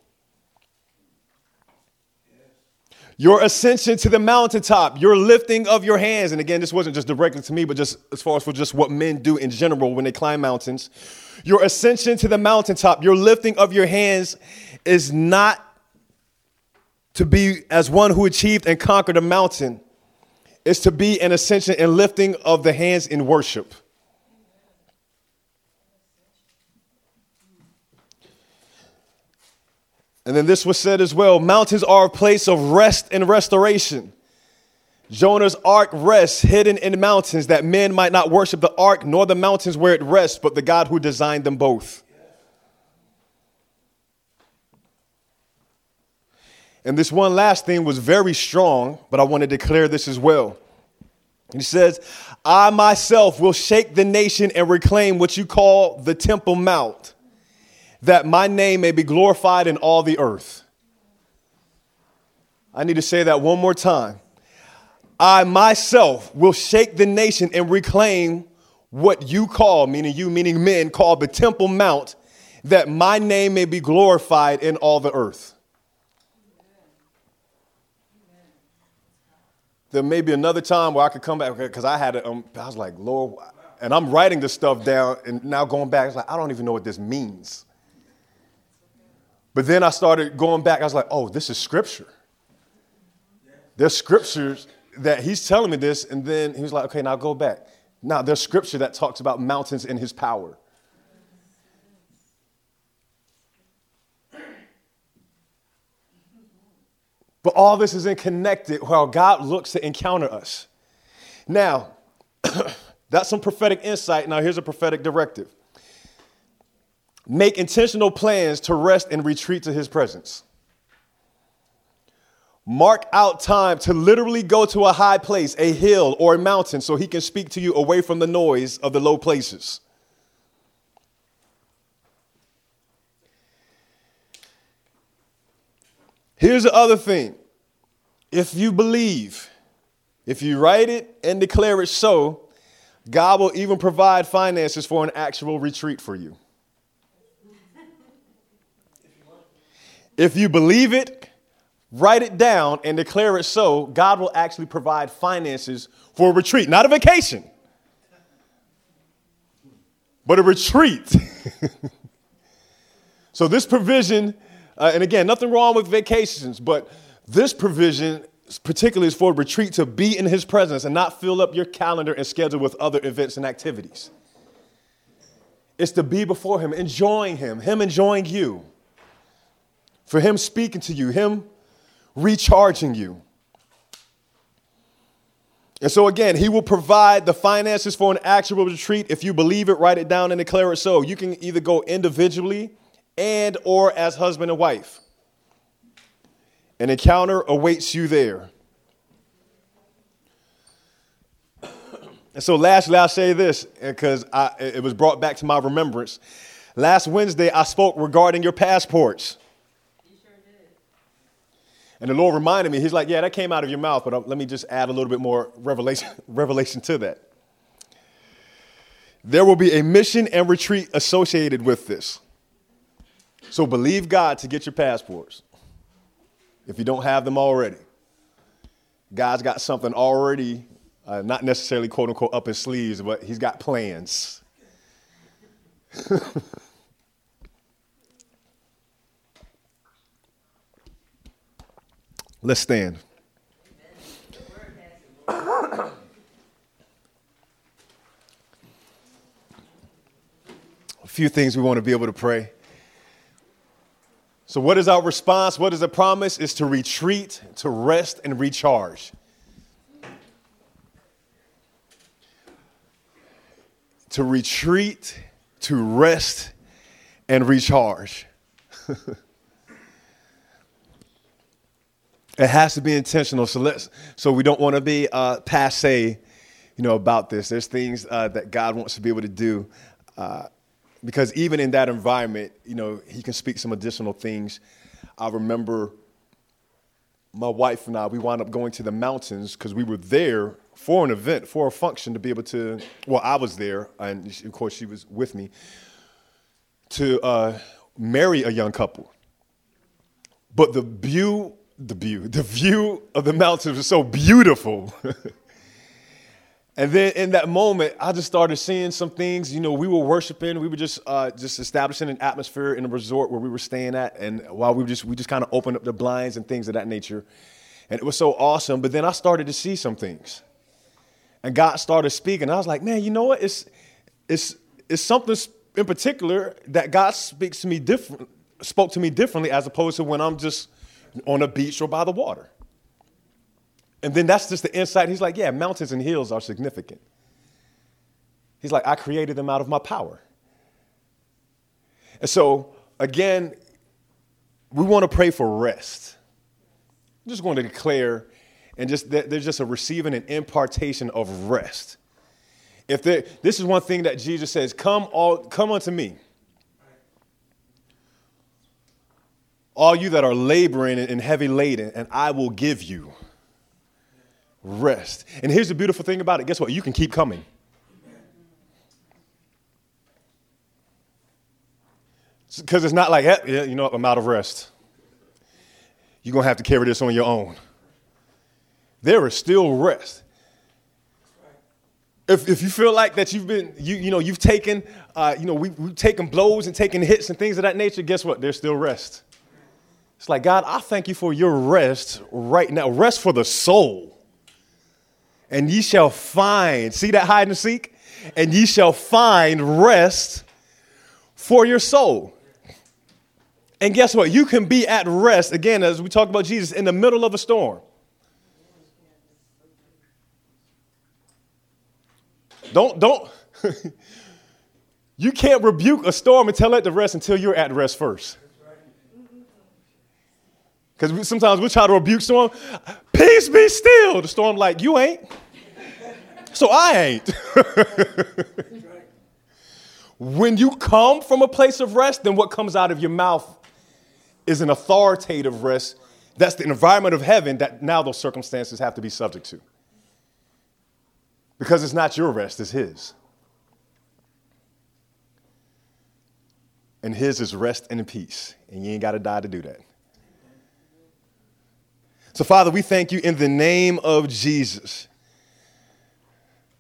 Your ascension to the mountaintop, your lifting of your hands. And again, this wasn't just directly to me, but just as far as for just what men do in general when they climb mountains. Your ascension to the mountaintop, your lifting of your hands is not to be as one who achieved and conquered a mountain, it's to be an ascension and lifting of the hands in worship. And then this was said as well mountains are a place of rest and restoration. Jonah's ark rests hidden in mountains that men might not worship the ark nor the mountains where it rests, but the God who designed them both. And this one last thing was very strong, but I want to declare this as well. He says, I myself will shake the nation and reclaim what you call the Temple Mount that my name may be glorified in all the earth. I need to say that one more time. I myself will shake the nation and reclaim what you call, meaning you, meaning men, call the Temple Mount, that my name may be glorified in all the earth. There may be another time where I could come back because I had it. Um, I was like, Lord, and I'm writing this stuff down, and now going back, it's like I don't even know what this means. But then I started going back. I was like, oh, this is scripture. There's scriptures that he's telling me this. And then he was like, okay, now go back. Now there's scripture that talks about mountains and his power. But all this is in connected while God looks to encounter us. Now, [CLEARS THROAT] that's some prophetic insight. Now, here's a prophetic directive. Make intentional plans to rest and retreat to his presence. Mark out time to literally go to a high place, a hill or a mountain, so he can speak to you away from the noise of the low places. Here's the other thing if you believe, if you write it and declare it so, God will even provide finances for an actual retreat for you. If you believe it, write it down and declare it so, God will actually provide finances for a retreat, not a vacation, but a retreat. [LAUGHS] so, this provision, uh, and again, nothing wrong with vacations, but this provision particularly is for a retreat to be in his presence and not fill up your calendar and schedule with other events and activities. It's to be before him, enjoying him, him enjoying you, for him speaking to you, him recharging you. And so again, he will provide the finances for an actual retreat. If you believe it, write it down and declare it so. You can either go individually and or as husband and wife. An encounter awaits you there. And so lastly, I'll say this because it was brought back to my remembrance. Last Wednesday, I spoke regarding your passports. And the Lord reminded me, He's like, Yeah, that came out of your mouth, but uh, let me just add a little bit more revelation, [LAUGHS] revelation to that. There will be a mission and retreat associated with this. So believe God to get your passports if you don't have them already. God's got something already, uh, not necessarily quote unquote up his sleeves, but He's got plans. [LAUGHS] Let's stand. A few things we want to be able to pray. So, what is our response? What is the promise? Is to retreat, to rest, and recharge. To retreat, to rest, and recharge. [LAUGHS] It has to be intentional. So let's. So we don't want to be uh, passe, you know, about this. There's things uh, that God wants to be able to do, uh, because even in that environment, you know, He can speak some additional things. I remember my wife and I. We wound up going to the mountains because we were there for an event, for a function, to be able to. Well, I was there, and of course, she was with me to uh, marry a young couple. But the view the view. The view of the mountains was so beautiful. [LAUGHS] and then in that moment, I just started seeing some things. You know, we were worshiping. We were just uh, just establishing an atmosphere in a resort where we were staying at, and while we were just we just kind of opened up the blinds and things of that nature, and it was so awesome. But then I started to see some things, and God started speaking. I was like, man, you know what? It's it's it's something in particular that God speaks to me different, spoke to me differently as opposed to when I'm just on a beach or by the water. And then that's just the insight. He's like, yeah, mountains and hills are significant. He's like, I created them out of my power. And so, again, we want to pray for rest. I'm just going to declare, and just there's just a receiving and impartation of rest. If there, this is one thing that Jesus says, "Come all, come unto me." All you that are laboring and heavy laden, and I will give you rest. And here's the beautiful thing about it guess what? You can keep coming. Because it's not like, hey, you know, I'm out of rest. You're going to have to carry this on your own. There is still rest. If, if you feel like that you've been, you, you know, you've taken, uh, you know, we, we've taken blows and taken hits and things of that nature, guess what? There's still rest. It's like, God, I thank you for your rest right now. Rest for the soul. And ye shall find, see that hide and seek? And ye shall find rest for your soul. And guess what? You can be at rest, again, as we talk about Jesus, in the middle of a storm. Don't, don't, [LAUGHS] you can't rebuke a storm and tell it to rest until you're at rest first. Because sometimes we try to rebuke storm. Peace be still. The storm like, you ain't. So I ain't. [LAUGHS] when you come from a place of rest, then what comes out of your mouth is an authoritative rest. That's the environment of heaven that now those circumstances have to be subject to. Because it's not your rest, it's His. And His is rest and peace. And you ain't got to die to do that. So, Father, we thank you in the name of Jesus.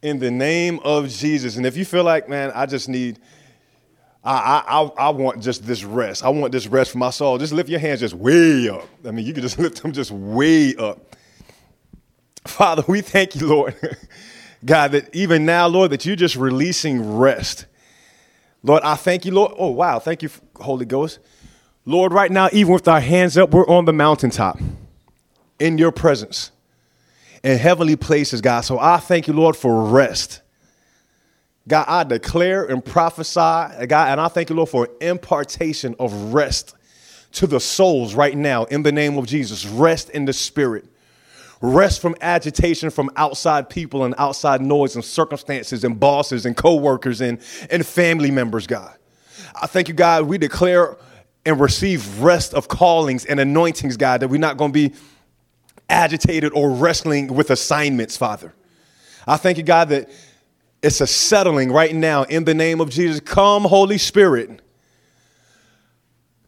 In the name of Jesus. And if you feel like, man, I just need, I, I, I want just this rest. I want this rest for my soul. Just lift your hands just way up. I mean, you can just [LAUGHS] lift them just way up. Father, we thank you, Lord. [LAUGHS] God, that even now, Lord, that you're just releasing rest. Lord, I thank you, Lord. Oh, wow. Thank you, Holy Ghost. Lord, right now, even with our hands up, we're on the mountaintop in your presence in heavenly places, God. So I thank you, Lord, for rest. God, I declare and prophesy, God, and I thank you, Lord, for impartation of rest to the souls right now in the name of Jesus. Rest in the spirit. Rest from agitation from outside people and outside noise and circumstances and bosses and co-workers and, and family members, God. I thank you, God. We declare and receive rest of callings and anointings, God, that we're not going to be agitated or wrestling with assignments, Father. I thank you, God, that it's a settling right now in the name of Jesus. Come, Holy Spirit.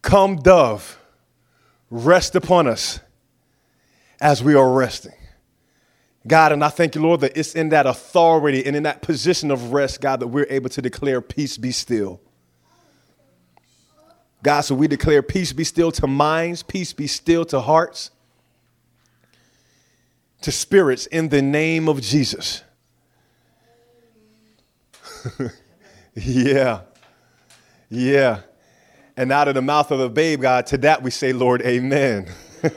Come, dove. Rest upon us as we are resting. God, and I thank you, Lord, that it's in that authority and in that position of rest, God, that we're able to declare peace be still. God, so we declare peace be still to minds, peace be still to hearts, to spirits in the name of Jesus. [LAUGHS] yeah. Yeah. And out of the mouth of the babe, God, to that we say, Lord, amen. [LAUGHS]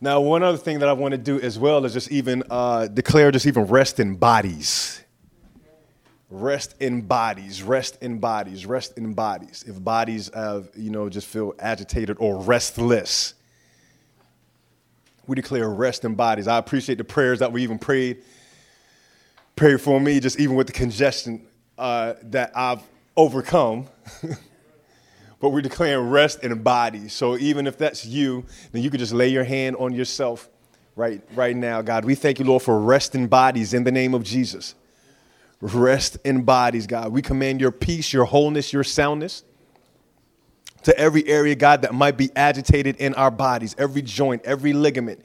now, one other thing that I want to do as well is just even uh, declare just even rest in bodies. Rest in bodies, rest in bodies, rest in bodies. If bodies have, you know, just feel agitated or restless, we declare rest in bodies. I appreciate the prayers that we even prayed. Pray for me, just even with the congestion uh, that I've overcome. [LAUGHS] but we're declaring rest in bodies. So even if that's you, then you could just lay your hand on yourself right, right now. God, we thank you, Lord, for rest in bodies in the name of Jesus rest in bodies, God. We command your peace, your wholeness, your soundness to every area, God, that might be agitated in our bodies, every joint, every ligament,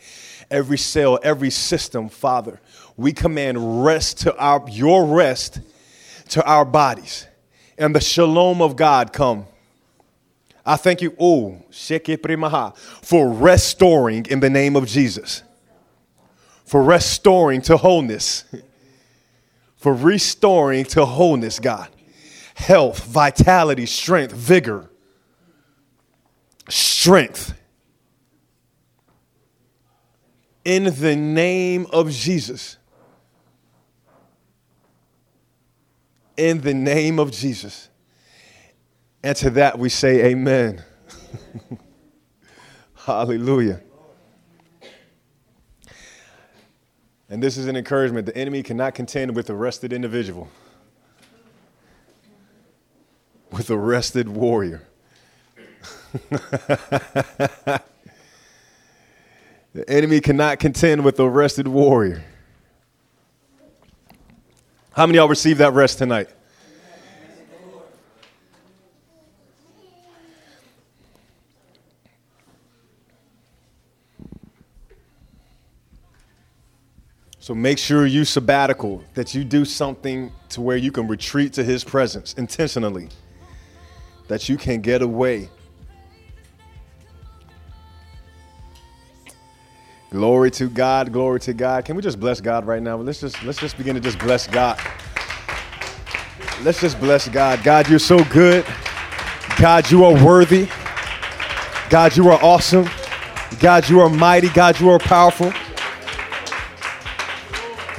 every cell, every system, Father. We command rest to our your rest to our bodies. And the shalom of God come. I thank you, oh, Primaha, for restoring in the name of Jesus. For restoring to wholeness. [LAUGHS] for restoring to wholeness, God. Health, vitality, strength, vigor. Strength. In the name of Jesus. In the name of Jesus. And to that we say, Amen. [LAUGHS] Hallelujah. And this is an encouragement. The enemy cannot contend with a rested individual, with a rested warrior. [LAUGHS] the enemy cannot contend with a rested warrior. How many y'all received that rest tonight? So make sure you sabbatical, that you do something to where you can retreat to his presence intentionally, that you can get away. Glory to God, glory to God. Can we just bless God right now? Let's just let's just begin to just bless God. Let's just bless God. God, you're so good. God, you are worthy. God, you are awesome. God, you are mighty. God, you are powerful.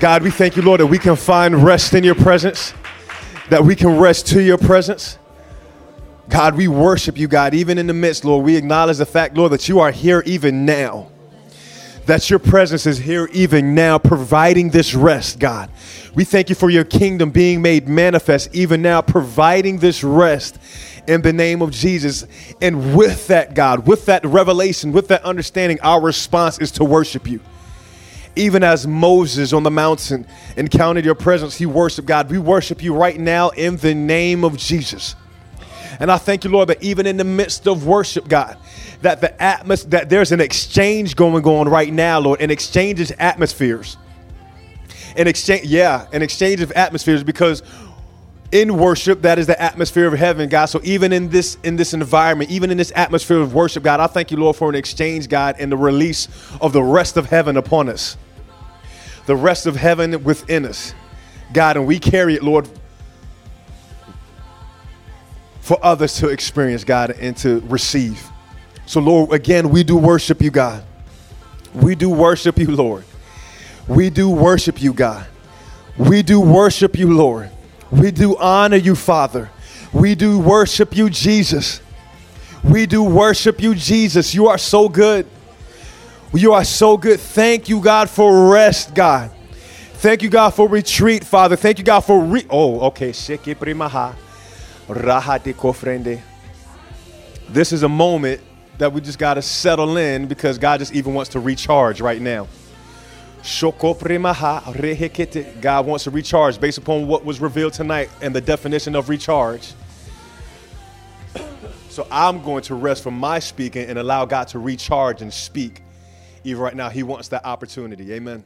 God, we thank you, Lord, that we can find rest in your presence, that we can rest to your presence. God, we worship you, God, even in the midst, Lord. We acknowledge the fact, Lord, that you are here even now. That your presence is here even now, providing this rest, God. We thank you for your kingdom being made manifest even now, providing this rest in the name of Jesus. And with that, God, with that revelation, with that understanding, our response is to worship you even as Moses on the mountain encountered your presence, he worshiped God. We worship you right now in the name of Jesus. And I thank you, Lord, that even in the midst of worship, God, that the atmos- that there's an exchange going on right now, Lord, an exchanges atmospheres. An exchange, yeah, an exchange of atmospheres because in worship that is the atmosphere of heaven god so even in this in this environment even in this atmosphere of worship god i thank you lord for an exchange god and the release of the rest of heaven upon us the rest of heaven within us god and we carry it lord for others to experience god and to receive so lord again we do worship you god we do worship you lord we do worship you god we do worship you lord we do honor you, Father. We do worship you, Jesus. We do worship you, Jesus. You are so good. You are so good. Thank you, God, for rest, God. Thank you, God, for retreat, Father. Thank you, God, for re. Oh, okay. This is a moment that we just got to settle in because God just even wants to recharge right now. God wants to recharge based upon what was revealed tonight and the definition of recharge. So I'm going to rest from my speaking and allow God to recharge and speak. Even right now, He wants that opportunity. Amen.